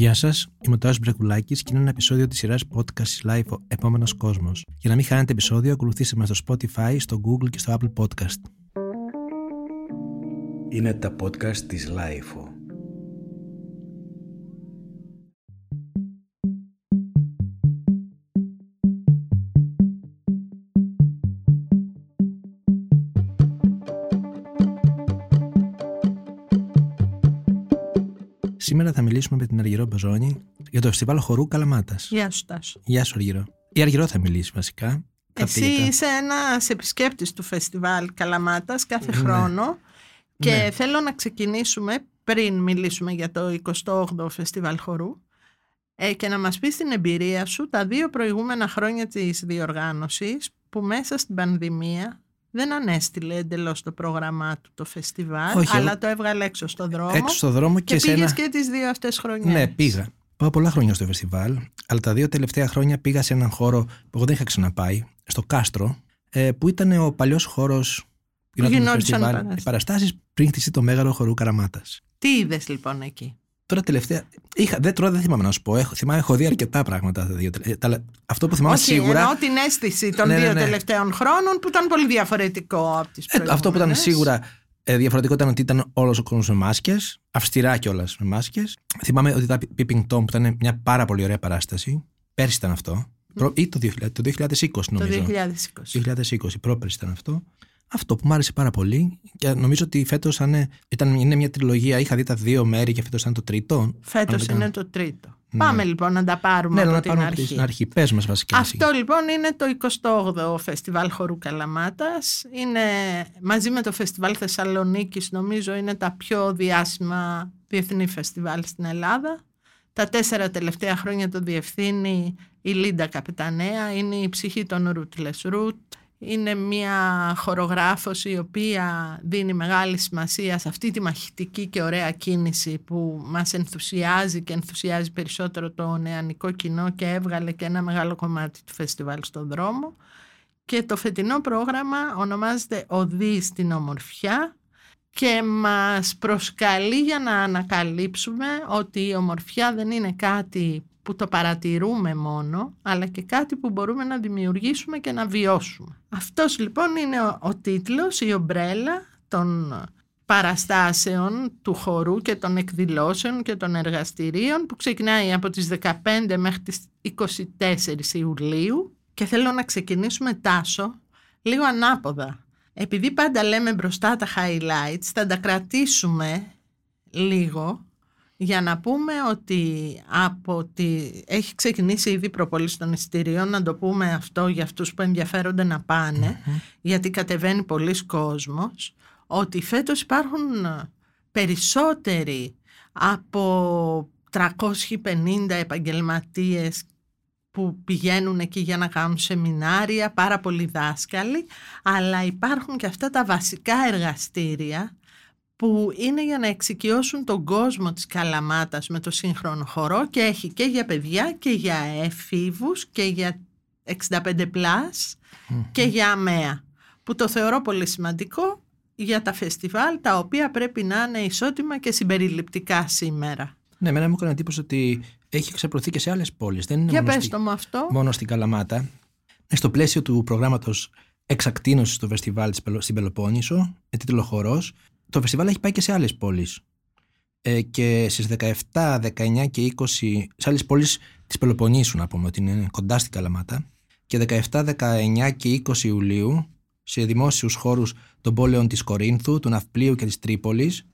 Γεια σας, είμαι ο Τάσος Μπρεκουλάκης και είναι ένα επεισόδιο της σειράς podcast Live ο Επόμενος Κόσμος. Για να μην χάνετε επεισόδιο, ακολουθήστε μας στο Spotify, στο Google και στο Apple Podcast. Είναι τα podcast της Lifeo. Μιλήσουμε με την Αργυρό Μπεζόνη για το φεστιβάλ χορού Καλαμάτας. Γεια σου Τάσο. Γεια σου, Αργυρό. Η Αργυρό θα μιλήσει βασικά. Θα Εσύ πει για τα- είσαι ένας επισκέπτης του φεστιβάλ Καλαμάτας κάθε Ναι. χρόνο και Ναι. θέλω να ξεκινήσουμε πριν μιλήσουμε για το 28ο φεστιβάλ χορού ε, και να μας πεις την εμπειρία σου τα δύο προηγούμενα χρόνια της διοργάνωσης που μέσα στην πανδημία δεν ανέστηλε εντελώς το πρόγραμμά του το φεστιβάλ Όχι, αλλά εγώ- το έβγαλε έξω στον δρόμο Έξω στο δρόμο και, και, σε πήγες ένα. και τις δύο αυτές χρονιές. Ναι, πήγα. Πάω πολλά χρόνια στο φεστιβάλ, αλλά τα δύο τελευταία χρόνια πήγα σε έναν χώρο που εγώ δεν είχα ξαναπάει, στο Κάστρο, ε, που ήταν ο παλιός χώρος γινόντουσαν παράστασεις. οι παραστάσει πριν χτιστεί το μέγαρο χορού Καραμάτας. Τι είδες λοιπόν εκεί; Τώρα τελευταία. Είχα, δεν, τώρα δεν θυμάμαι να σου πω. Έχω, θυμάμαι, έχω δει αρκετά πράγματα. Τα δύο, τελε- ε, τα- αυτό που θυμάμαι Όχι, σίγουρα. εννοώ την αίσθηση των Ναι, ναι, δύο ναι. τελευταίων χρόνων που ήταν πολύ διαφορετικό από τις Ε, αυτό που ήταν προηγούμενες. σίγουρα ε, διαφορετικό ήταν ότι ήταν όλος ο κόσμος με μάσκες, αυστηρά κιόλας με μάσκες. Θυμάμαι ότι ήταν Peeping Tom που ήταν μια πάρα πολύ ωραία παράσταση. Πέρσι ήταν αυτό. Προ- ή το 2000, το 2020 Το νομίζω. 2020. 2020, πρόπερσι ήταν αυτό. Αυτό που μου άρεσε πάρα πολύ και νομίζω ότι φέτος ήταν, είναι μια τριλογία. Είχα δει τα δύο μέρη και φέτος ήταν το τρίτο. Φέτος Αν δεν είναι κάνω- το τρίτο. Ναι. Πάμε λοιπόν να τα πάρουμε Ναι, από να την πάρουμε αρχή. από την αρχή. Πες μας βασικά. εσύ. Αυτό λοιπόν είναι το 28ο Φεστιβάλ Χορού Καλαμάτας. Είναι μαζί με το Φεστιβάλ Θεσσαλονίκης νομίζω είναι τα πιο διάσημα διεθνή φεστιβάλ στην Ελλάδα. Τα τέσσερα τελευταία χρόνια το διευθύνει η Λίντα Καπετανέα, είναι η ψυχή των Rootless Root. Είναι μια χορογράφος η οποία δίνει μεγάλη σημασία σε αυτή τη μαχητική και ωραία κίνηση που μας ενθουσιάζει και ενθουσιάζει περισσότερο το νεανικό κοινό και έβγαλε και ένα μεγάλο κομμάτι του φεστιβάλ στον δρόμο. Και το φετινό πρόγραμμα ονομάζεται «Οδή στην ομορφιά» και μας προσκαλεί για να ανακαλύψουμε ότι η ομορφιά δεν είναι κάτι που το παρατηρούμε μόνο, αλλά και κάτι που μπορούμε να δημιουργήσουμε και να βιώσουμε. Αυτός λοιπόν είναι ο, ο τίτλος, η ομπρέλα των παραστάσεων του χορού και των εκδηλώσεων και των εργαστηρίων που ξεκινάει από τις 15 μέχρι τις 24 Ιουλίου και θέλω να ξεκινήσουμε τάσο λίγο ανάποδα. Επειδή πάντα λέμε μπροστά τα highlights, θα τα κρατήσουμε λίγο για να πούμε ότι από τη... έχει ξεκινήσει ήδη προπόληση των εισιτηρίων, να το πούμε αυτό για αυτούς που ενδιαφέρονται να πάνε, γιατί κατεβαίνει πολλοί κόσμος, ότι φέτος υπάρχουν περισσότεροι από 350 επαγγελματίες που πηγαίνουν εκεί για να κάνουν σεμινάρια, πάρα πολλοί δάσκαλοι, αλλά υπάρχουν και αυτά τα βασικά εργαστήρια που είναι για να εξοικειώσουν τον κόσμο της Καλαμάτας με το σύγχρονο χορό και έχει και για παιδιά και για εφήβους και για 65 πλάς και για αμαία που το θεωρώ πολύ σημαντικό για τα φεστιβάλ τα οποία πρέπει να είναι ισότιμα και συμπεριληπτικά σήμερα. Ναι, εμένα μου έκανε εντύπωση ότι έχει ξαπλωθεί και σε άλλες πόλεις. Δεν είναι Για μόνο, πες στη- το μου αυτό. μόνο στην Καλαμάτα. Ε, Στο πλαίσιο του προγράμματος εξακτίνωσης του φεστιβάλ της Πελο- στην Πελοπόννησο, με τίτλο Χορός, το φεστιβάλ έχει πάει και σε άλλες πόλεις. Ε, και στις 17, 19 και 20, σε άλλες πόλεις της Πελοποννήσου, να πούμε ότι είναι κοντά στην Καλαμάτα. Και 17, 19 και 20 Ιουλίου, σε δημόσιους χώρους των πόλεων της Κορίνθου, του Ναυπλίου και της Τρίπολης,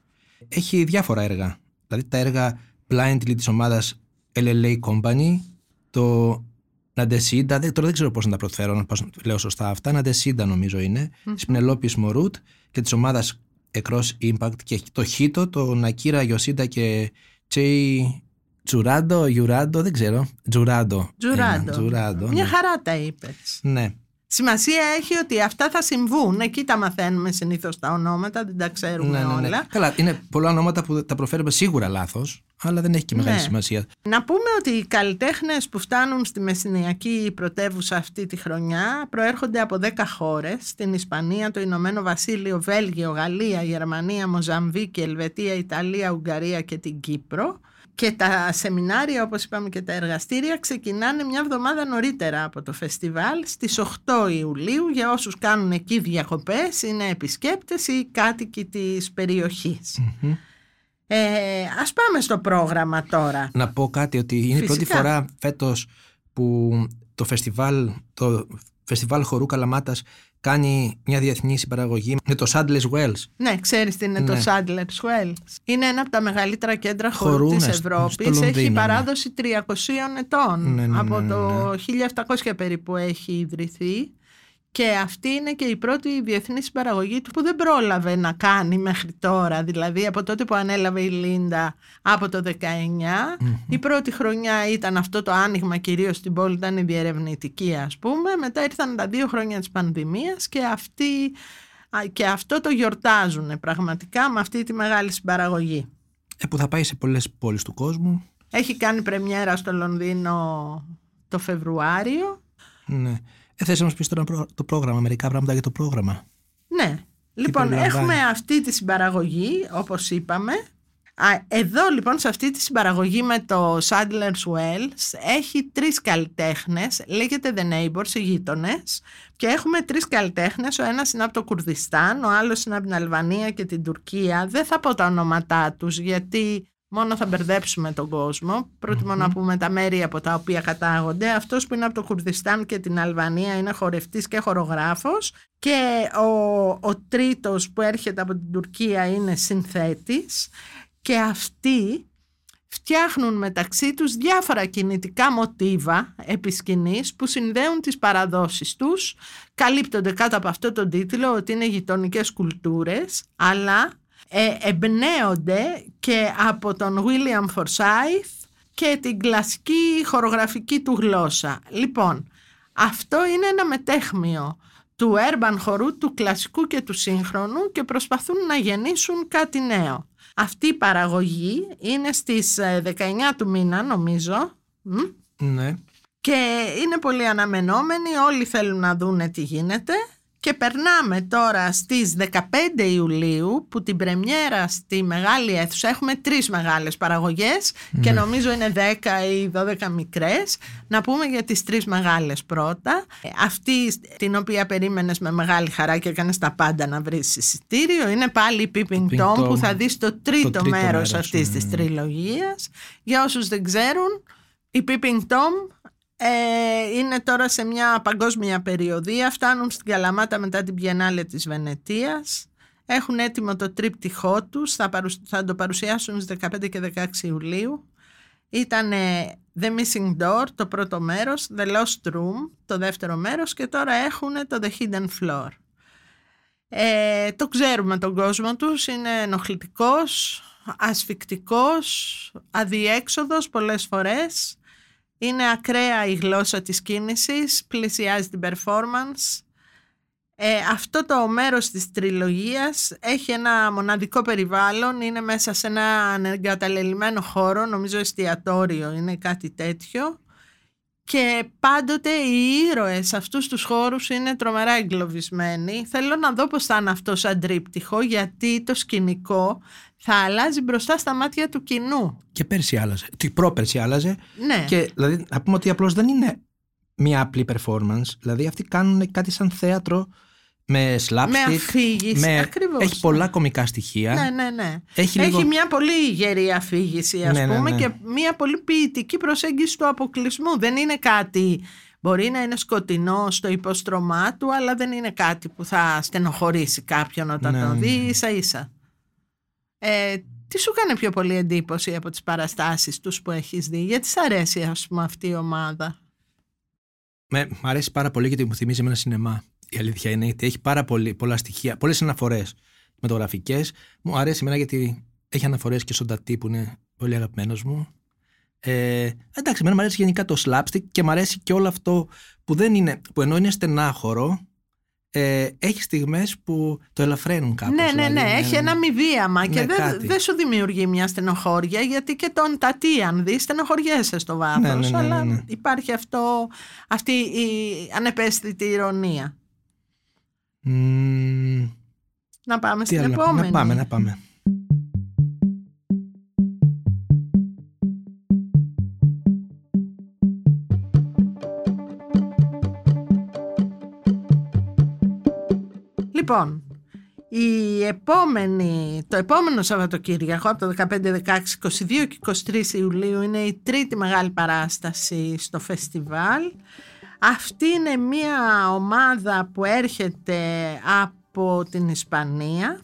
έχει διάφορα έργα. Δηλαδή τα έργα blindly της ομάδας LLA Company, το Ναντεσίντα, δεν, τώρα δεν ξέρω πώς να τα προφέρω, να πώς λέω σωστά αυτά, Ναντεσίντα νομίζω είναι, της Πινελόπης Μορούτ και της ομάδας Cross Impact και το Χίτο, το Νακύρα Ιωσίντα και Τσέι Τζουράντο, Γιουράντο, δεν ξέρω. Τζουράντο. Τζουράντο. Ένα, Τζουράντο, Μια ναι. χαρά τα είπες. Ναι. Σημασία έχει ότι αυτά θα συμβούν. Εκεί τα μαθαίνουμε συνήθως τα ονόματα, δεν τα ξέρουμε ναι, ναι, ναι. όλα. Καλά, είναι πολλά ονόματα που τα προφέρουμε σίγουρα λάθος, αλλά δεν έχει και μεγάλη Ναι. σημασία. Να πούμε ότι οι καλλιτέχνες που φτάνουν στη Μεσσηνιακή πρωτεύουσα αυτή τη χρονιά προέρχονται από 10 χώρες. Στην Ισπανία, το Ηνωμένο Βασίλειο, Βέλγιο, Γαλλία, Γερμανία, Μοζαμβίκη, Ελβετία, Ιταλία, Ουγγαρία και την Κύπρο. Και τα σεμινάρια, όπως είπαμε και τα εργαστήρια, ξεκινάνε μια εβδομάδα νωρίτερα από το φεστιβάλ, στις 8 Ιουλίου, για όσους κάνουν εκεί διακοπές, είναι επισκέπτες ή κάτοικοι της περιοχης Ε, ας πάμε στο πρόγραμμα τώρα. Να πω κάτι ότι είναι η πρώτη Φυσικά. φορά φέτος που το φεστιβάλ, το φεστιβάλ χορού Καλαμάτας κάνει μια διεθνή συμπαραγωγή με το Sadler's Wells. Ναι, ξέρεις τι είναι Ναι. το Sadler's Wells. Είναι ένα από τα μεγαλύτερα κέντρα χορού Χορού, της ναι, στο- Ευρώπης. στο Λονδίνο, έχει ναι. παράδοση 300 ετών. Ναι, ναι, από ναι, ναι, το 1700 περίπου έχει ιδρυθεί. Και αυτή είναι και η πρώτη διεθνή συμπαραγωγή του που δεν πρόλαβε να κάνει μέχρι τώρα. Δηλαδή από τότε που ανέλαβε η Λίντα από το 19. Η πρώτη χρονιά ήταν αυτό το άνοιγμα κυρίως στην πόλη, ήταν η διερευνητική ας πούμε. Μετά ήρθαν τα δύο χρόνια της πανδημίας και αυτή Α, και αυτό το γιορτάζουν πραγματικά με αυτή τη μεγάλη συμπαραγωγή. Ε, που θα πάει σε πολλές πόλεις του κόσμου. Έχει κάνει πρεμιέρα στο Λονδίνο το Φεβρουάριο. Ναι. Ε, θες να μας πεις τώρα προ- το πρόγραμμα, μερικά πράγματα για το πρόγραμμα. Ναι. Λοιπόν, περιλαμβάνει; έχουμε αυτή τη συμπαραγωγή, όπως είπαμε. Α, εδώ λοιπόν σε αυτή τη συμπαραγωγή με το Sadler's Wells έχει τρεις καλλιτέχνες, λέγεται The Neighbors, οι γείτονες και έχουμε τρεις καλλιτέχνες, ο ένας είναι από το Κουρδιστάν, ο άλλος είναι από την Αλβανία και την Τουρκία. Δεν θα πω τα ονόματά τους γιατί μόνο θα μπερδέψουμε τον κόσμο. Προτιμώ να πούμε τα μέρη από τα οποία κατάγονται. Αυτός που είναι από το Κουρδιστάν και την Αλβανία είναι χορευτής και χορογράφος και ο, ο τρίτος που έρχεται από την Τουρκία είναι συνθέτης και αυτοί φτιάχνουν μεταξύ τους διάφορα κινητικά μοτίβα επί σκηνής που συνδέουν τις παραδόσεις τους, καλύπτονται κάτω από αυτό το τίτλο ότι είναι γειτονικές κουλτούρες, αλλά ε, εμπνέονται και από τον William Forsyth και την κλασική χορογραφική του γλώσσα. Λοιπόν, αυτό είναι ένα μετέχμιο του urban χορού, του κλασικού και του σύγχρονου και προσπαθούν να γεννήσουν κάτι νέο. Αυτή η παραγωγή είναι στις ε, 19 του μήνα νομίζω μ, Ναι. και είναι πολύ αναμενόμενοι, όλοι θέλουν να δούνε τι γίνεται και περνάμε τώρα στις 15 Ιουλίου που την πρεμιέρα στη μεγάλη αίθουσα έχουμε τρεις μεγάλες παραγωγές και νομίζω είναι 10 ή 12 μικρές. Να πούμε για τις τρεις μεγάλες πρώτα. Ε, αυτή την οποία περίμενες με μεγάλη χαρά και έκανες τα πάντα να βρεις εισιτήριο είναι πάλι η Peeping Peeping Tom που Tom, θα δεις το τρίτο, τρίτο μέρος, μέρος, αυτής ναι, της ναι. τριλογίας. Για όσους δεν ξέρουν η Peeping Tom ε, είναι τώρα σε μια παγκόσμια περιοδία, φτάνουν στην Καλαμάτα μετά την Πιενάλε της Βενετίας, έχουν έτοιμο το τρίπτυχό τους, θα, παρουσ- θα το παρουσιάσουν στις 15 και 16 Ιουλίου. Ήταν The Missing Door το πρώτο μέρος, The Lost Room το δεύτερο μέρος και τώρα έχουν το The Hidden Floor. Ε, το ξέρουμε τον κόσμο τους, είναι ενοχλητικός, ασφικτικός, αδιέξοδος πολλές φορές. Είναι ακραία η γλώσσα της κίνησης, πλησιάζει την performance. Ε, αυτό το μέρος της τριλογίας έχει ένα μοναδικό περιβάλλον, είναι μέσα σε ένα εγκαταλελειμμένο χώρο, νομίζω εστιατόριο είναι κάτι τέτοιο. Και πάντοτε οι ήρωες σε αυτούς τους χώρους είναι τρομερά εγκλωβισμένοι. Θέλω να δω πώς θα είναι αυτό σαν τρίπτυχο, γιατί το σκηνικό θα αλλάζει μπροστά στα μάτια του κοινού. Και πέρσι άλλαζε. Τι πρόπερσι άλλαζε. Ναι. Και δηλαδή να πούμε ότι απλώς δεν είναι μια απλή performance. Δηλαδή αυτοί κάνουν κάτι σαν θέατρο με slapstick. με αφήγηση, με- ακριβώς. Έχει πολλά κομικά στοιχεία. Ναι, ναι, ναι. Έχει Έχει, λίγο- μια πολύ γερή αφήγηση, ας Ναι, ναι, πούμε, ναι. και μια πολύ ποιητική προσέγγιση του αποκλεισμού. Δεν είναι κάτι, μπορεί να είναι σκοτεινό στο υποστρωμά του, αλλά δεν είναι κάτι που θα στενοχωρήσει κάποιον όταν Ναι, το ναι. δει ίσα ίσα. Ε, τι σου κάνει πιο πολύ εντύπωση από τις παραστάσεις τους που έχεις δει, γιατί σ' αρέσει ας πούμε αυτή η ομάδα; Με, μ' αρέσει πάρα πολύ γιατί μου θυμίζει με ένα σινεμά. Η αλήθεια είναι ότι έχει πάρα πολύ, πολλά στοιχεία, πολλές αναφορές μετογραφικέ. Μου αρέσει εμένα γιατί έχει αναφορές και στον Τατί που είναι πολύ αγαπημένος μου. Ε, εντάξει, εμένα μου αρέσει γενικά το slapstick και μου αρέσει και όλο αυτό που δεν είναι, που ενώ είναι στενάχωρο, ε, έχει στιγμές που το ελαφραίνουν κάπως. ναι, ναι, δηλαδή, ναι, έχει ένα μηδίαμα και Ναι, δεν κάτι. δεν σου δημιουργεί μια στενοχώρια γιατί και τον τατί αν δεις στενοχωριέσαι στο βάθος Ναι, ναι, ναι, αλλά ναι, ναι. υπάρχει αυτό, αυτή η ανεπαίσθητη ηρωνία. Mm. Να πάμε στην άλλο, επόμενη. Να πάμε, να πάμε. Λοιπόν, η επόμενη, το επόμενο Σαββατοκύριακο από το 15, 16, 22 και 23 Ιουλίου είναι η τρίτη μεγάλη παράσταση στο φεστιβάλ. Αυτή είναι μια ομάδα που έρχεται από την Ισπανία.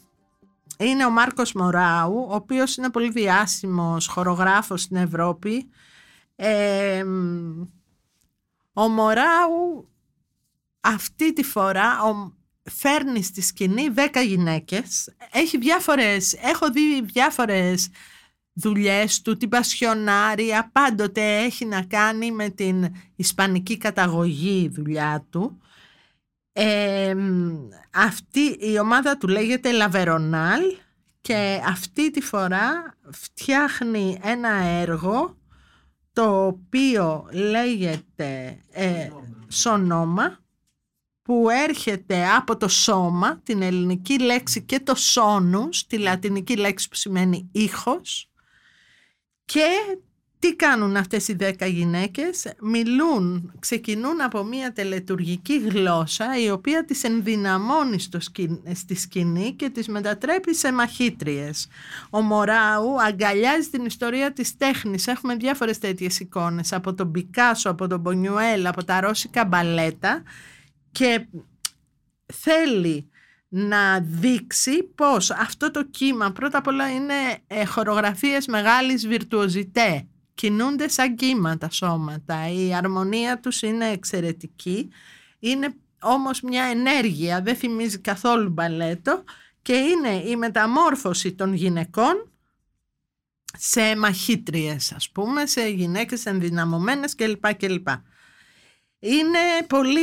Είναι ο Μάρκος Μωράου, ο οποίος είναι πολύ διάσημος χορογράφος στην Ευρώπη. Ε, ο Μωράου αυτή τη φορά ο, φέρνει στη σκηνή 10 γυναίκες. Έχει διάφορες, έχω δει διάφορες δουλειές του, την Πασιονάρια, πάντοτε έχει να κάνει με την ισπανική καταγωγή δουλειά του. αυτή η ομάδα του λέγεται Λαβερονάλ και αυτή τη φορά φτιάχνει ένα έργο το οποίο λέγεται ε, Σονόμα που έρχεται από το σώμα, την ελληνική λέξη και το σόνους, τη λατινική λέξη που σημαίνει ήχος και τι κάνουν αυτές οι δέκα γυναίκες, μιλούν, ξεκινούν από μια τελετουργική γλώσσα η οποία τις ενδυναμώνει στο στη σκηνή και τις μετατρέπει σε μαχήτριες. Ο Μωράου αγκαλιάζει την ιστορία της τέχνης. Έχουμε διάφορες τέτοιες εικόνες από τον Πικάσο, από τον Μπονιουέλ, από τα ρώσικα μπαλέτα και θέλει να δείξει πως αυτό το κύμα πρώτα απ' όλα είναι ε, χορογραφίες μεγάλης βιρτουοζιτέ κινούνται σαν κύματα σώματα η αρμονία τους είναι εξαιρετική είναι όμως μια ενέργεια δεν θυμίζει καθόλου μπαλέτο και είναι η μεταμόρφωση των γυναικών σε μαχήτριες ας πούμε σε γυναίκες ενδυναμωμένες κλπ. κλπ. Είναι πολύ,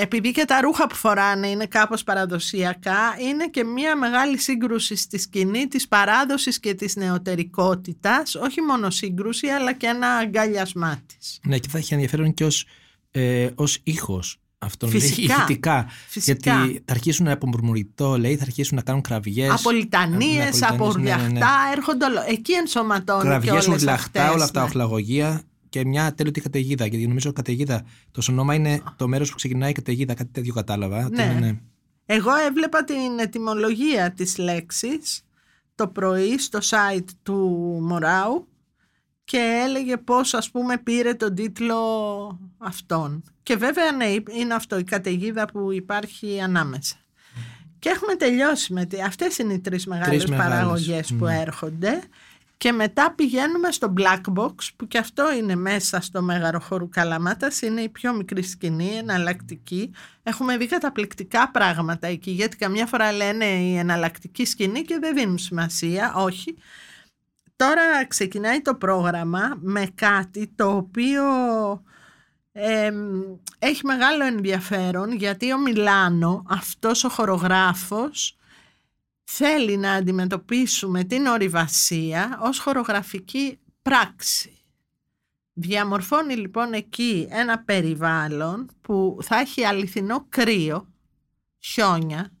επειδή και τα ρούχα που φοράνε είναι κάπως παραδοσιακά, είναι και μια μεγάλη σύγκρουση στη σκηνή της παράδοσης και της νεωτερικότητας, όχι μόνο σύγκρουση αλλά και ένα αγκαλιασμά της. Ναι και θα έχει ενδιαφέρον και ως, ε, ως ήχος αυτόν Φυσικά, ηχητικά. φυσικά. Γιατί θα αρχίσουν από μουρμουριτό, λέει, θα αρχίσουν να κάνουν κραυγές. Από λιτανίες, Ναι, από ναι, ναι, ναι. ουρδιαχτά, έρχονται όλο. Εκεί ενσωματώνει και Κραυγές, όλες ουρλαχτά, αυτές. όλα αυτά, ναι. οχλαγωγία και μια τέλειωτη καταιγίδα. Γιατί νομίζω καταιγίδα, το σωνόμα είναι το μέρος που ξεκινάει η καταιγίδα, κάτι τέτοιο κατάλαβα. ότι Ναι. είναι, ναι. Εγώ έβλεπα την ετυμολογία της λέξης το πρωί στο site του Μωράου και έλεγε πώς ας πούμε πήρε τον τίτλο αυτόν. Και βέβαια ναι, είναι αυτό η καταιγίδα που υπάρχει ανάμεσα. Και έχουμε τελειώσει με τη... Αυτές είναι οι τρεις μεγάλες, μεγάλες, παραγωγές που ναι. έρχονται. Και μετά πηγαίνουμε στο Black Box που και αυτό είναι μέσα στο Μέγαρο Χώρου Καλαμάτας. Είναι η πιο μικρή σκηνή, εναλλακτική. Έχουμε δει καταπληκτικά πράγματα εκεί γιατί καμιά φορά λένε η εναλλακτική σκηνή και δεν δίνουν σημασία. Όχι. Τώρα ξεκινάει το πρόγραμμα με κάτι το οποίο εμ, έχει μεγάλο ενδιαφέρον γιατί ο Μιλάνο, αυτός ο χορογράφος, θέλει να αντιμετωπίσουμε την ορειβασία ως χορογραφική πράξη. Διαμορφώνει λοιπόν εκεί ένα περιβάλλον που θα έχει αληθινό κρύο, χιόνια,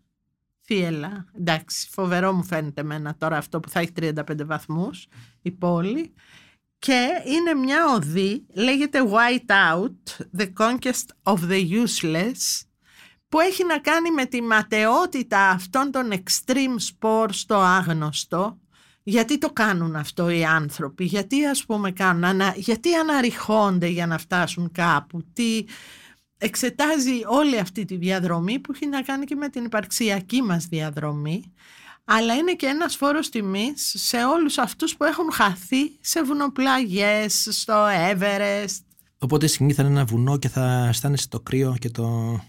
θύελα, εντάξει φοβερό μου φαίνεται εμένα τώρα αυτό που θα έχει 35 βαθμούς η πόλη και είναι μια οδή, λέγεται White Out, The Conquest of the Useless που έχει να κάνει με τη ματαιότητα αυτών των extreme sport στο άγνωστο. Γιατί το κάνουν αυτό οι άνθρωποι, γιατί ας πούμε κάνουν, ανα- γιατί αναρριχώνται για να φτάσουν κάπου, τι εξετάζει όλη αυτή τη διαδρομή που έχει να κάνει και με την υπαρξιακή μας διαδρομή αλλά είναι και ένας φόρος τιμής σε όλους αυτούς που έχουν χαθεί σε βουνοπλαγιές, στο Everest. Οπότε η σκηνή θα είναι ένα βουνό και θα αισθάνεσαι το κρύο και το.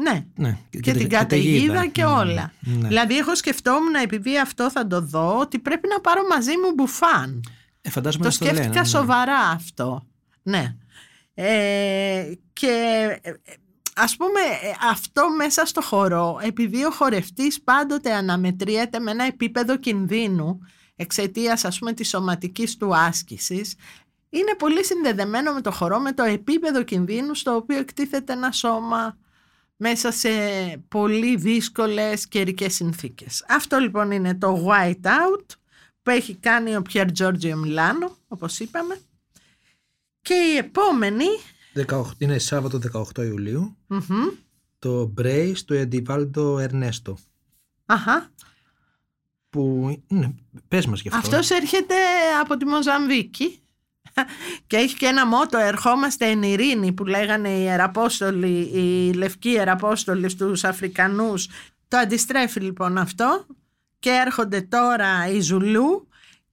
Ναι, Ναι, και, την καταιγίδα και Ναι, όλα. ναι. Δηλαδή έχω σκεφτόμουν επειδή αυτό θα το δω ότι πρέπει να πάρω μαζί μου μπουφάν. Ε, φαντάζομαι Το να στο λένε, σκέφτηκα ναι. σοβαρά αυτό. Ναι. Ε, και ε, ας πούμε ε, αυτό μέσα στο χορό επειδή ο χορευτής πάντοτε αναμετριέται με ένα επίπεδο κινδύνου εξαιτίας ας πούμε της σωματικής του άσκησης είναι πολύ συνδεδεμένο με το χορό με το επίπεδο κινδύνου στο οποίο εκτίθεται ένα σώμα μέσα σε πολύ δύσκολες καιρικές συνθήκες. Αυτό λοιπόν είναι το White Out που έχει κάνει ο Πιέρ Τζόρτζιο Μιλάνο, όπως είπαμε. Και η επόμενη, 18, είναι Σάββατο 18 Ιουλίου. μμμ, το Brace του Εντιβάλντο Ερνέστο. Αχα. Που. Ναι, πες μας γι' αυτό. Αυτός έρχεται από τη Μοζαμβίκη και έχει και ένα μότο «Ερχόμαστε εν ειρήνη» που λέγανε οι Ιεραπόστολοι, οι λευκοί Ιεραπόστολοι στους Αφρικανούς. Το αντιστρέφει λοιπόν αυτό και έρχονται τώρα οι Ζουλού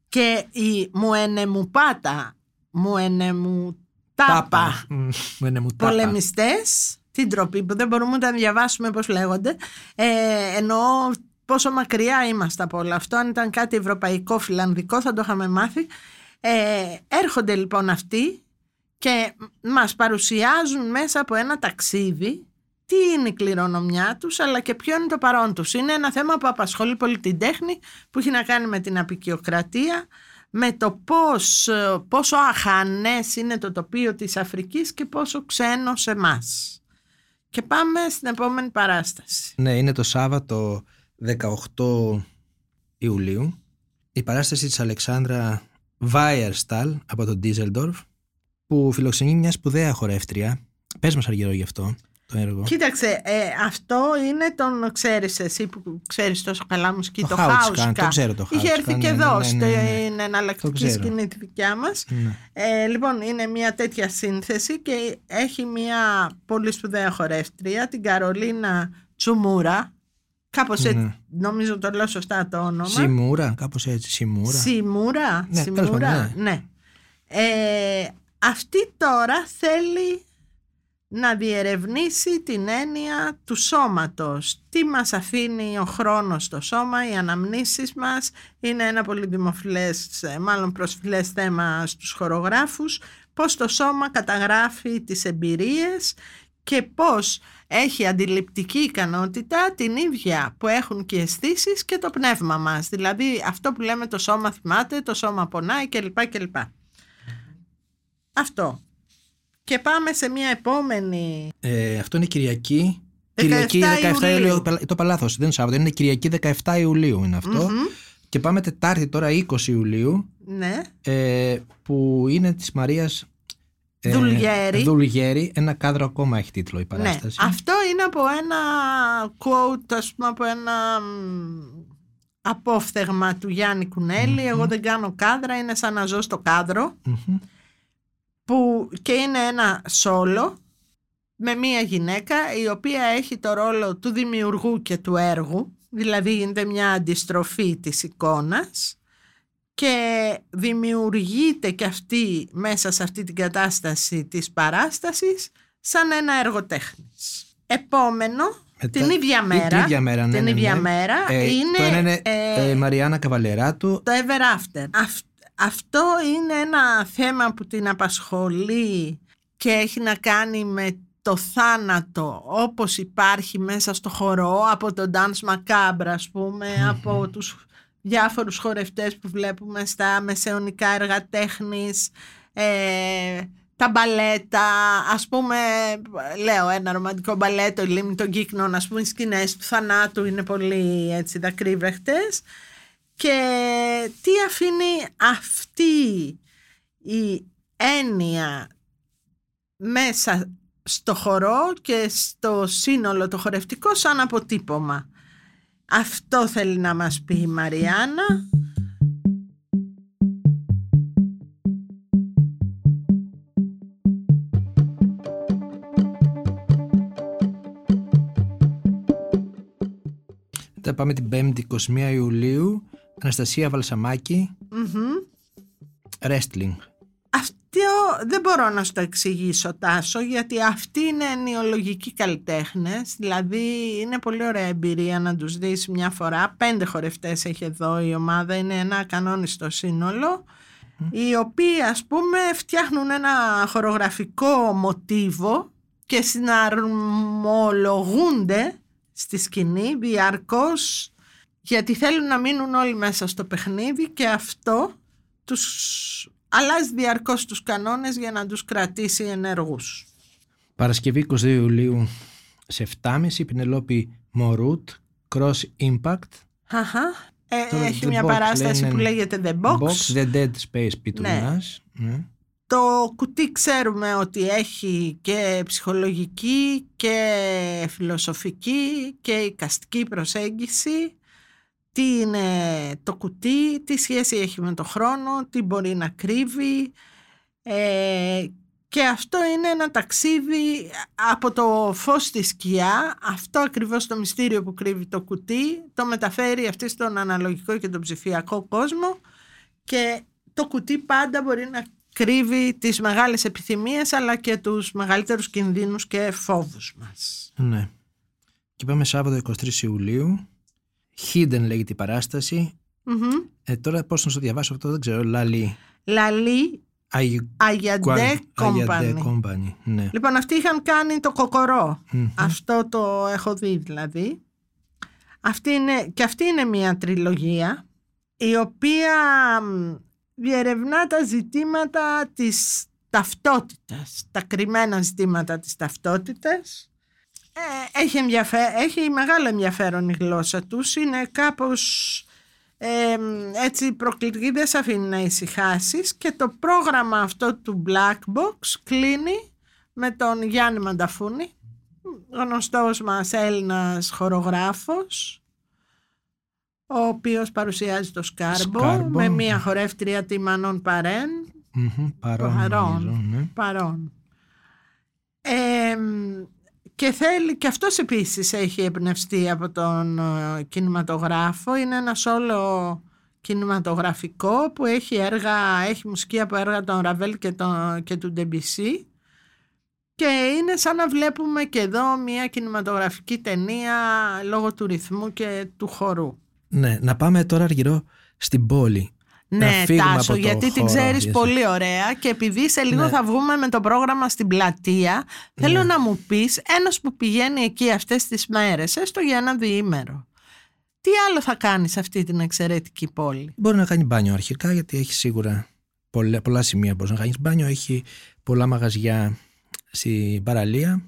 και οι Μουενεμουπάτα, Μουενεμουτάπα Μμ, Μουενεμουτάπα. πολεμιστές, την τροπή που δεν μπορούμε να τα διαβάσουμε πώς λέγονται, ε, εννοώ πόσο μακριά είμαστε από όλο αυτό, αν ήταν κάτι ευρωπαϊκό, φιλανδικό θα το είχαμε μάθει. Ε, έρχονται λοιπόν αυτοί και μας παρουσιάζουν μέσα από ένα ταξίδι τι είναι η κληρονομιά τους αλλά και ποιο είναι το παρόν τους. Είναι ένα θέμα που απασχολεί πολύ την τέχνη που έχει να κάνει με την απεικιοκρατία, με το πώς, ε, πόσο αχανές είναι το τοπίο της Αφρικής και πόσο ξένο σε μας. Και πάμε στην επόμενη παράσταση. Ναι, είναι το Σάββατο 18 Ιουλίου. Η παράσταση της Αλεξάνδρα Βάιερσταλ από το Ντίζελντορφ που φιλοξενεί μια σπουδαία χορεύτρια. Πες μας αργυρό γι' αυτό το έργο. Κοίταξε, ε, αυτό είναι τον ξέρεις εσύ που ξέρεις τόσο καλά μουσική, Το το, Χάουτσκαν, Χάουσκα. το ξέρω το Είχε Χάουτσκαν, έρθει και ναι, εδώ ναι, ναι, ναι, ναι. στην εναλλακτική Το ξέρω. σκηνή τη δικιά μας. Ναι. Ε, λοιπόν, είναι μια τέτοια σύνθεση και έχει μια πολύ σπουδαία χορεύτρια, την Καρολίνα Τσουμούρα. Κάπως έτσι, Ναι. νομίζω το λέω σωστά το όνομα. Σιμούρα, κάπως έτσι, Σιμούρα. Σιμούρα. Ναι, τέλος Σιμούρα, πάντων, ναι. Ε, αυτή τώρα θέλει να διερευνήσει την έννοια του σώματος. Τι μας αφήνει ο χρόνος στο σώμα, οι αναμνήσεις μας. Είναι ένα πολύ δημοφιλές, ε, μάλλον προσφυλές θέμα στους χορογράφους. Πώς το σώμα καταγράφει τις εμπειρίες και πώς έχει αντιληπτική ικανότητα την ίδια που έχουν και οι αισθήσεις και το πνεύμα μας. Δηλαδή αυτό που λέμε το σώμα θυμάται, το σώμα πονάει κλπ. κλπ. Αυτό. Και πάμε σε μια επόμενη... Ε, αυτό είναι Κυριακή. 17 Κυριακή 17 Ιουλίου. Ιουλίου. Το είπα λάθος, δεν είναι Σάββατο. Είναι Κυριακή 17 Ιουλίου είναι αυτό. Μμμ. Και πάμε Τετάρτη τώρα 20 Ιουλίου Ναι. ε, που είναι της Μαρίας ε, Δουλγέρη. Δουλγέρη. Ένα κάδρο ακόμα έχει τίτλο η Ναι, παράσταση. αυτό είναι από ένα quote, ας πούμε, από ένα μ, απόφθεγμα του Γιάννη Κουνέλη. Εγώ δεν κάνω κάδρα, είναι σαν να ζω στο κάδρο. Μμμ. που και είναι ένα σόλο με μία γυναίκα η οποία έχει το ρόλο του δημιουργού και του έργου δηλαδή είναι μια αντιστροφή της εικόνας και δημιουργείται και αυτή μέσα σε αυτή την κατάσταση της παράστασης σαν ένα έργο τέχνης. Επόμενο, Μετά- την ίδια Την μέρα, ίδια μέρα, ναι, την ναι, ίδια ναι. μέρα Ε, είναι, το ένα είναι ε, ε, Μαριάννα Καβαλεράτου. το Ever After. Αυ- αυτό είναι ένα θέμα που την απασχολεί και έχει να κάνει με το θάνατο όπως υπάρχει μέσα στο χορό από τον Dance Macabre ας πούμε από τους διάφορους χορευτές που βλέπουμε στα μεσαιωνικά έργα τέχνης ε, τα μπαλέτα ας πούμε λέω ένα ρομαντικό μπαλέτο η λίμνη των κύκνων ας πούμε οι σκηνές του θανάτου είναι πολύ έτσι δακρύβρεχτες και τι αφήνει αυτή η έννοια μέσα στο χορό και στο σύνολο το χορευτικό σαν αποτύπωμα; Αυτό θέλει να μας πει η Μαριάννα. Μετά πάμε την 5η 21 Ιουλίου. Αναστασία Βαλσαμάκη. Μμμ. Wrestling. Αυτό δεν μπορώ να σου το εξηγήσω Τάσο γιατί αυτοί είναι ενοιολογικοί καλλιτέχνες δηλαδή είναι πολύ ωραία εμπειρία να τους δεις μια φορά. Πέντε χορευτές έχει εδώ η ομάδα είναι ένα κανόνιστο σύνολο οι οποίοι ας πούμε φτιάχνουν ένα χορογραφικό μοτίβο και συναρμολογούνται στη σκηνή διαρκώς γιατί θέλουν να μείνουν όλοι μέσα στο παιχνίδι και αυτό τους αλλάζει διαρκώς τους κανόνες για να τους κρατήσει ενεργούς. Παρασκευή 22 Ιουλίου σε 7.30 Πινελόπη Μορούτ. Cross Impact. Αχα. Ε, Το έχει The μια Box παράσταση λένε που λέγεται The Box. The Dead Space Between Ναι. Us. Ναι. Το κουτί ξέρουμε ότι έχει και ψυχολογική και φιλοσοφική και οικαστική προσέγγιση. Τι είναι το κουτί, τι σχέση έχει με το χρόνο, τι μπορεί να κρύβει. Ε, και αυτό είναι ένα ταξίδι από το φως στη σκιά, αυτό ακριβώς το μυστήριο που κρύβει το κουτί, το μεταφέρει αυτή στον αναλογικό και τον ψηφιακό κόσμο και το κουτί πάντα μπορεί να κρύβει τις μεγάλες επιθυμίες αλλά και τους μεγαλύτερους κινδύνους και φόβους μας. Ναι. Και πάμε Σάββατο 23 Ιουλίου. Hidden λέγεται η παρασταση Ε, τώρα πώς να σου διαβάσω αυτό δεν ξέρω. Λαλή. Λαλή Αγιαντέ Company. Ναι. Λοιπόν, αυτοί είχαν κάνει το κοκορο Αυτό το έχω δει δηλαδή. Αυτή είναι, και αυτή είναι μια τριλογία η οποία διερευνά τα ζητήματα της ταυτότητας, τα κρυμμένα ζητήματα της ταυτότητας. Ε, έχει, έχει μεγάλο ενδιαφέρον η γλώσσα τους, είναι κάπως ε, έτσι προκλητική, δεν σε αφήνει να ησυχάσεις και το πρόγραμμα αυτό του Black Box κλείνει με τον Γιάννη Μανταφούνη, γνωστός μας Έλληνας χορογράφος, ο οποίος παρουσιάζει το Σκάρμπο, με μια χορεύτρια τη Μανών Παρέν. παρόν. Παρόν. Ναι. παρόν. Και θέλει, και αυτός επίσης έχει εμπνευστεί από τον ε, κινηματογράφο, είναι ένας όλο κινηματογραφικό που έχει έργα, έχει μουσική από έργα των Ραβέλ και, τον, και του Ντεμπισί και είναι σαν να βλέπουμε και εδώ μια κινηματογραφική ταινία λόγω του ρυθμού και του χορού. Ναι, να πάμε τώρα αργυρό στην πόλη. Ναι, Τάσο, γιατί την ξέρεις πολύ ωραία και επειδή σε λίγο ναι. θα βγούμε με το πρόγραμμα στην πλατεία, θέλω ναι. να μου πεις ένας που πηγαίνει εκεί αυτές τις μέρες, έστω για ένα διήμερο. Τι άλλο θα κάνεις σε αυτή την εξαιρετική πόλη; Μπορεί να κάνει μπάνιο αρχικά, γιατί έχει σίγουρα πολλά, πολλά σημεία μπορείς να κάνεις μπάνιο. Έχει πολλά μαγαζιά στην παραλία.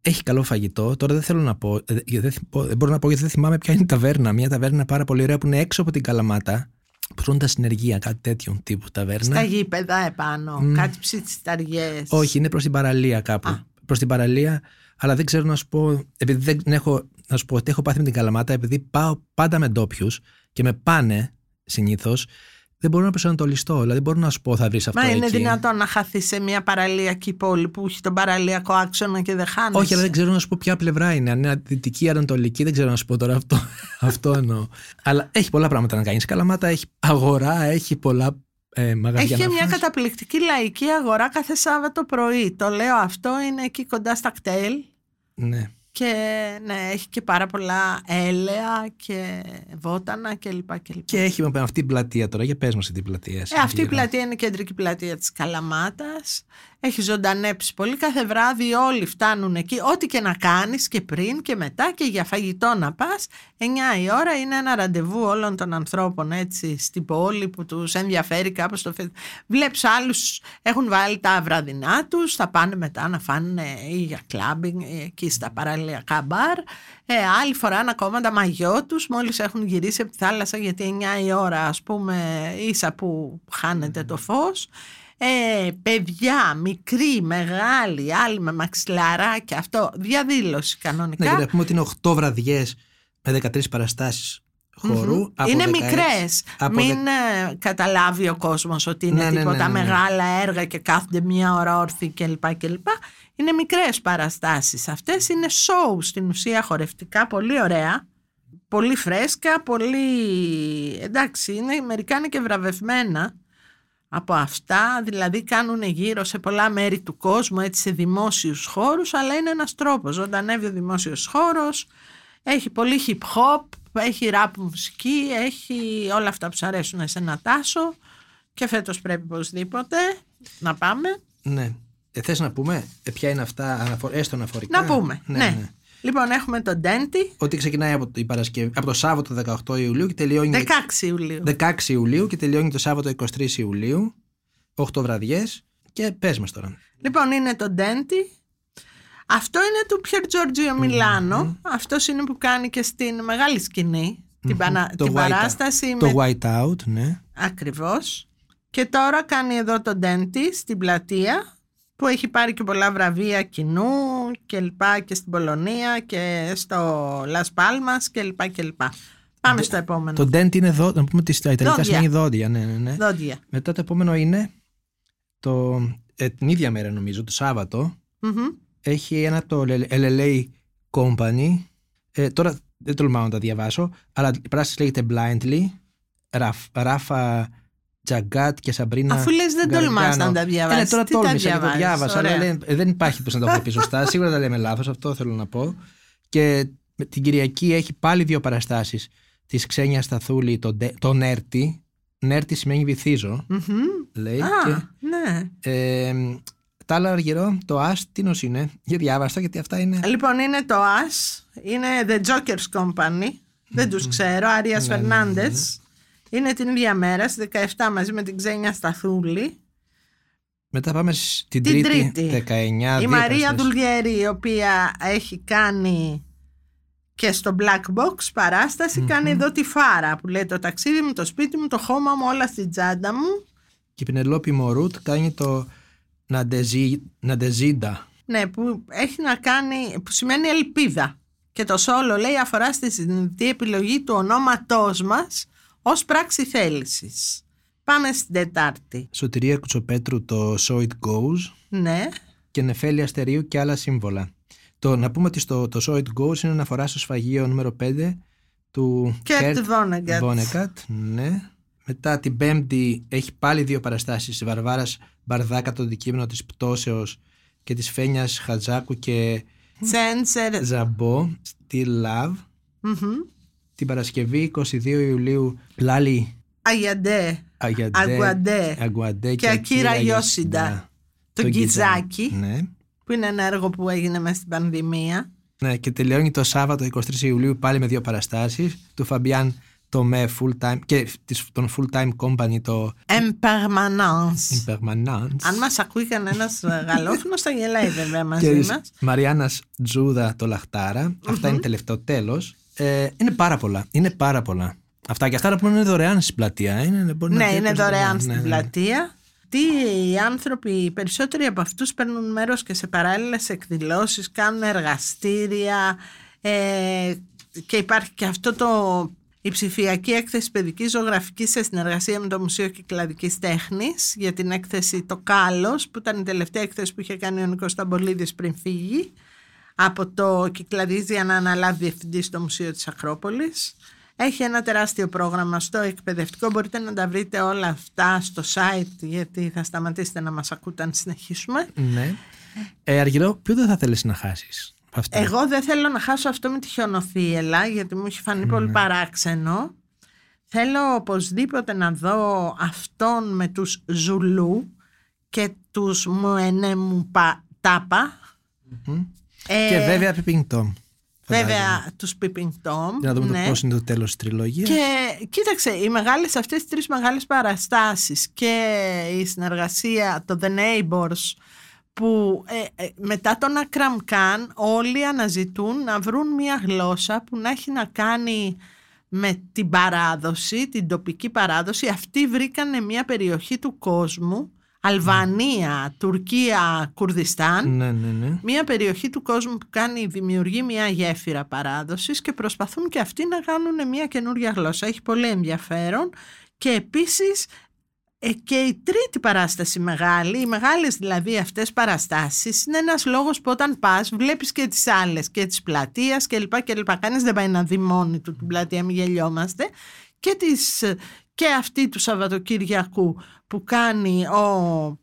Έχει καλό φαγητό. Τώρα δεν θέλω να πω, ε, δεν, μπορώ να πω γιατί δεν θυμάμαι ποια είναι η ταβέρνα. Μια ταβέρνα πάρα πολύ ωραία που είναι έξω από την Καλαμάτα. Που τα συνεργεία, κάτι τέτοιο τύπου ταβέρνα. Στα γήπεδα επάνω, mm. κάτι ψητσιταριέ. Όχι, είναι προς την παραλία κάπου. Προς την παραλία, αλλά δεν ξέρω να σου πω, επειδή δεν έχω, να σου πω ότι έχω πάθει με την Καλαμάτα, επειδή πάω πάντα με ντόπιους και με πάνε συνήθως δεν μπορώ να προσανατολιστώ. Δηλαδή, μπορώ να σου πω, θα βρει αυτό. Μα είναι δυνατόν να χαθεί σε μια παραλιακή πόλη που έχει τον παραλιακό άξονα και δεν χάνεις; Όχι, αλλά δεν ξέρω να σου πω ποια πλευρά είναι. Αν είναι δυτική ή ανατολική, δεν ξέρω να σου πω τώρα αυτό. αυτό εννοώ. αλλά έχει πολλά πράγματα να κάνεις. Καλαμάτα έχει αγορά, έχει πολλά ε, μαγαζιά. Έχει μια καταπληκτική λαϊκή αγορά κάθε Σάββατο πρωί. Το λέω αυτό, είναι εκεί κοντά στα κτέλ. Ναι. Και ναι, έχει και πάρα πολλά έλαια και βότανα κλπ. Και, και έχει με αυτή την πλατεία τώρα, για πες μας την πλατεία. Ε, αυτή η πλατεία είναι η κεντρική πλατεία της Καλαμάτας. Έχει ζωντανέψει πολύ. Κάθε βράδυ όλοι φτάνουν εκεί. Ό,τι και να κάνεις και πριν και μετά και για φαγητό να πας. 9 η ώρα είναι ένα ραντεβού όλων των ανθρώπων έτσι στην πόλη που τους ενδιαφέρει κάπως το φε... Βλέπεις άλλους έχουν βάλει τα βραδινά τους. Θα πάνε μετά να φάνε ή για κλάμπινγκ εκεί στα παραλιακά μπαρ. Ε, άλλη φορά ακόμα τα μαγιό τους μόλις έχουν γυρίσει από τη θάλασσα γιατί 9 η ώρα ας πούμε ίσα που χάνεται το φως ε, παιδιά, μικροί, μεγάλοι, άλλοι με μαξιλαράκια, αυτό διαδήλωση κανονικά. Ναι, και να πούμε ότι είναι 8 βραδιές με 13 παραστάσεις χορου είναι 16, μικρές. Μην δε... καταλάβει ο κόσμος ότι είναι ναι, ναι τίποτα ναι, ναι, μεγάλα έργα και κάθονται μία ώρα όρθιοι κλπ. κλπ. Είναι μικρές παραστάσεις. Αυτές είναι show στην ουσία χορευτικά, πολύ ωραία. Πολύ φρέσκα, πολύ... Εντάξει, είναι, μερικά είναι και βραβευμένα από αυτά, δηλαδή κάνουν γύρω σε πολλά μέρη του κόσμου, έτσι σε δημόσιους χώρους, αλλά είναι ένας τρόπος, ζωντανεύει ο δημόσιος χώρος, έχει πολύ hip hop, έχει rap μουσική, έχει όλα αυτά που σου αρέσουν σε ένα τάσο και φέτος πρέπει οπωσδήποτε να πάμε. Ναι. Ε, θες να πούμε ε, ποια είναι αυτά, έστω αναφορικά; Να πούμε, ναι. ναι. ναι. Λοιπόν, έχουμε τον Τέντι. Ότι ξεκινάει από, η Παρασκευή, από το Σάββατο 18 Ιουλίου και τελειώνει. 16 Ιουλίου. 16 Ιουλίου και τελειώνει το Σάββατο 23 Ιουλίου. 8 βραδιές. Και πες μας τώρα. Λοιπόν, είναι το Ντέντι. Αυτό είναι του Πιερ Τζόρτζιο Μιλάνο. Αυτός είναι που κάνει και στην μεγάλη σκηνή. Την, την παράσταση. Το White Out, ναι. Ακριβώς. Και τώρα κάνει εδώ το Denti στην πλατεία που έχει πάρει και πολλά βραβεία κοινού και λοιπά και στην Πολωνία και στο Las Palmas και λοιπά και λοιπά. Πάμε στο επόμενο. Το dent είναι δό, να πούμε ότι στα Ιταλικά Δόντια. σημαίνει δόντια. Ναι, ναι, ναι. Δόντια. Μετά το επόμενο είναι το, ε, την ίδια μέρα νομίζω, το Σάββατο. Μμμ. Έχει ένα το LLA Company. Ε, τώρα δεν τολμάω να τα διαβάσω, αλλά η πράσινη λέγεται Blindly. Ραφ- Ράφα Τζαγκάτ και Σαμπρίνα. Αφού λες δεν τολμάς Γκαργκάνο. να τα διαβάσεις, Ε, ναι, τώρα τι τα τόλμησα και το διαβάζεις, διάβασα. Αλλά ωραία. λέει, ε, δεν υπάρχει πώς να τα πω σωστά. Σίγουρα τα λέμε λάθος, αυτό θέλω να πω. Και με την Κυριακή έχει πάλι δύο παραστάσεις της Ξένια Σταθούλη, τον, Ντε- τον Νέρτη. Νέρτη σημαίνει βυθίζω, Μμμ. λέει. Α, και, ναι. ε, τα άλλα αργυρό, το Άσ, τι νος είναι. Για διάβαστα, γιατί αυτά είναι. Λοιπόν, είναι το As, είναι The Joker's Company. Δεν τους ξέρω, Άριας Ναι, ναι, ναι, Φερνάντες. Είναι την ίδια μέρα, στις 17 μαζί με την Ξένια Σταθούλη. Μετά πάμε στην Την Τρίτη, Τρίτη. 19. Η δύο Μαρία παραστάσεις. Δουλγέρη, η οποία έχει κάνει και στο Black Box παρασταση κάνει εδώ τη φάρα που λέει το ταξίδι μου, το σπίτι μου, το χώμα μου, όλα στην τσάντα μου. Και η Πινελόπη Μορούτ κάνει το Ναντεζί- Ναντεζίντα. Ναι, που έχει να κάνει, που σημαίνει ελπίδα. Και το σόλο λέει αφορά στη συνειδητή επιλογή του ονόματός μας ως πράξη θέλησης. Πάμε στην Τετάρτη. Σωτηρία Κουτσοπέτρου το So It Goes. Ναι, και Νεφέλη Αστερίου και άλλα σύμβολα. Το, να πούμε ότι στο, το So It Goes είναι αναφορά στο σφαγείο νούμερο 5 του Κερτ Βόνεγκατ. Βόνεγκατ. Ναι. Μετά την Πέμπτη έχει πάλι δύο παραστάσεις της Βαρβάρας Μπαρδάκα το αντικείμενο της πτώσεως και της Φένιας Χατζάκου και Τσέντσερ. Ζαμπό στη Love. μμμ. Την Παρασκευή 22 Ιουλίου Λάλι Αγιαντέ. Αγιαντέ, Αγκουαντέ. Αγκουαντέ Και Ακύρα Ιώσιντα. Το Τον Γκιζάκι, Ναι. που είναι ένα έργο που έγινε μέσα στην πανδημία. Ναι, και τελειώνει το Σάββατο 23 Ιουλίου πάλι με δύο παραστάσεις του Φαμπιάν Τομέ full time και της, τον full time company το Impermanence. Impermanence Αν μας ακούει κανένας γαλλόφωνος θα γελάει βέβαια και μαζί της μας. Μαριάννας Τζούδα το λαχταρα Αυτά είναι τελευταίο τέλος. Ε, είναι πάρα πολλά. Είναι πάρα πολλά. Αυτά και αυτά να πούμε είναι δωρεάν στην πλατεία. ε. Είναι, μπορεί να Ναι, δείτε είναι πώς- δωρεάν ναι, στην ναι, ναι. πλατεία. Τι οι άνθρωποι, οι περισσότεροι από αυτούς παίρνουν μέρος και σε παράλληλες εκδηλώσεις, κάνουν εργαστήρια ε, και υπάρχει και αυτό το η ψηφιακή έκθεση παιδικής ζωγραφικής σε συνεργασία με το Μουσείο Κυκλαδικής Τέχνης για την έκθεση «Το Κάλος» που ήταν η τελευταία έκθεση που είχε κάνει ο Νίκος Σταμπολίδης πριν φύγει από το Κυκλαδής για να αναλάβει διευθυντή στο Μουσείο της Ακρόπολης. Έχει ένα τεράστιο πρόγραμμα στο εκπαιδευτικό. Μπορείτε να τα βρείτε όλα αυτά στο site γιατί θα σταματήσετε να μας ακούτε αν συνεχίσουμε. Ναι. Ε, Αργυρό, ποιο δεν θα θέλεις να χάσεις από αυτά. Εγώ δεν θέλω να χάσω αυτό με τη χιονοθύελα γιατί μου έχει φανεί πολύ παράξενο. Θέλω οπωσδήποτε να δω αυτόν με τους Ζουλού και τους Μουενέμου Τάπα. Μμμ. Ε, Και βέβαια Peeping Tom. βέβαια τους Peeping Tom. Για να δούμε ναι. το πώς είναι το τέλος της τριλογίας. Και κοίταξε, οι μεγάλες, αυτές οι τρεις μεγάλες παραστάσεις και η συνεργασία, το The Neighbors, που ε, ε, μετά τον Ακραμ Καν όλοι αναζητούν να βρουν μια γλώσσα που να έχει να κάνει με την παράδοση, την τοπική παράδοση. Αυτοί βρήκανε μια περιοχή του κόσμου, Αλβανία, Τουρκία, Κουρδιστάν, Ναι, ναι, ναι. μια περιοχή του κόσμου που κάνει, δημιουργεί μια γέφυρα παράδοσης και προσπαθούν και αυτοί να κάνουν μια καινούρια γλώσσα. Έχει πολύ ενδιαφέρον και επίσης ε, και η τρίτη παράσταση μεγάλη, οι μεγάλες δηλαδή αυτές παραστάσεις είναι ένας λόγος που όταν πας βλέπεις και τις άλλες και τις πλατείας και λοιπά και λοιπά. Κανείς δεν πάει να δει μόνη του την πλατεία, μην γελιόμαστε. Και, τις, και αυτή του Σαββατοκύριακου που κάνει ο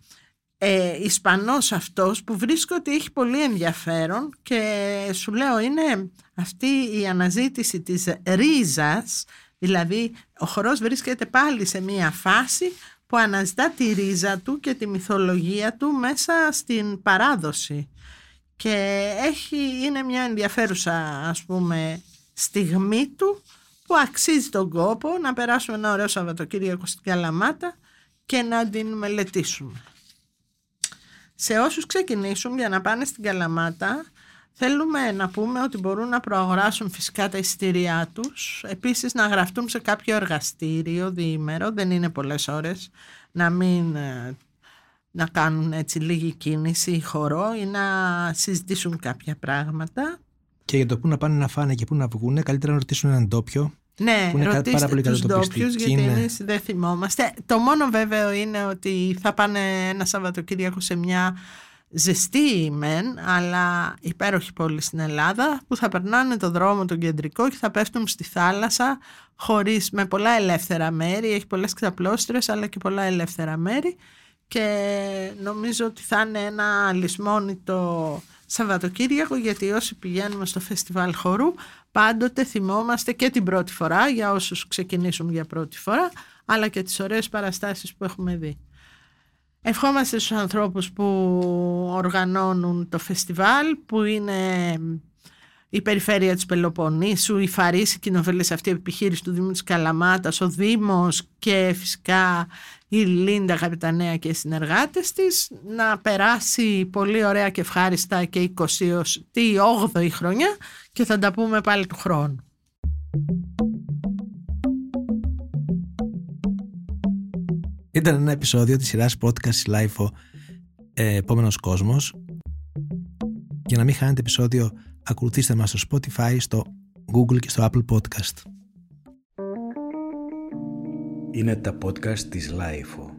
ε, Ισπανός αυτός που βρίσκω ότι έχει πολύ ενδιαφέρον και σου λέω είναι αυτή η αναζήτηση της ρίζας δηλαδή ο χορός βρίσκεται πάλι σε μία φάση που αναζητά τη ρίζα του και τη μυθολογία του μέσα στην παράδοση. Και έχει, είναι μια ενδιαφέρουσα ας πούμε στιγμή του που αξίζει τον κόπο να περάσουμε ένα ωραίο Σαββατοκύριακο στην Καλαμάτα και να την μελετήσουμε. Σε όσους ξεκινήσουν για να πάνε στην Καλαμάτα Θέλουμε να πούμε ότι μπορούν να προαγοράσουν φυσικά τα εισιτήριά τους, επίσης να γραφτούν σε κάποιο εργαστήριο διήμερο, δεν είναι πολλές ώρες, να μην ε, να κάνουν έτσι λίγη κίνηση ή χορό ή να συζητήσουν κάποια πράγματα. Και για το πού να πάνε να φάνε και πού να βγουν, καλύτερα να ρωτήσουν έναν ντόπιο. Ναι, που είναι ρωτήστε πάρα πολύ τους ντόπιους κατατοπιστικοί, γιατί ναι. εμείς δεν θυμόμαστε. Το μόνο βέβαιο είναι ότι θα πάνε ένα Σαββατοκύριακο σε μια ζεστή μεν, αλλά υπέροχη πόλη στην Ελλάδα, που θα περνάνε το δρόμο τον κεντρικό και θα πέφτουν στη θάλασσα χωρίς, με πολλά ελεύθερα μέρη, έχει πολλές ξαπλώστρες αλλά και πολλά ελεύθερα μέρη και νομίζω ότι θα είναι ένα λησμόνητο Σαββατοκύριακο γιατί όσοι πηγαίνουμε στο φεστιβάλ χορού πάντοτε θυμόμαστε και την πρώτη φορά για όσους ξεκινήσουν για πρώτη φορά αλλά και τις ωραίες παραστάσεις που έχουμε δει. Ευχόμαστε στους ανθρώπους που οργανώνουν το φεστιβάλ που είναι η περιφέρεια της Πελοποννήσου, η Φαρής, η κοινοβέλες αυτή η επιχείρηση του Δήμου της Καλαμάτας, ο Δήμος και φυσικά η Λίντα Καπιτανέα και οι συνεργάτες της να περάσει πολύ ωραία και ευχάριστα και 28η χρονιά και θα τα πούμε πάλι του χρόνου. Ήταν ένα επεισόδιο της σειράς podcast Life ε, Επόμενος Κόσμος. Για να μην χάνετε επεισόδιο, ακολουθήστε μας στο Spotify, στο Google και στο Apple Podcast. Είναι τα podcast της Lifeo.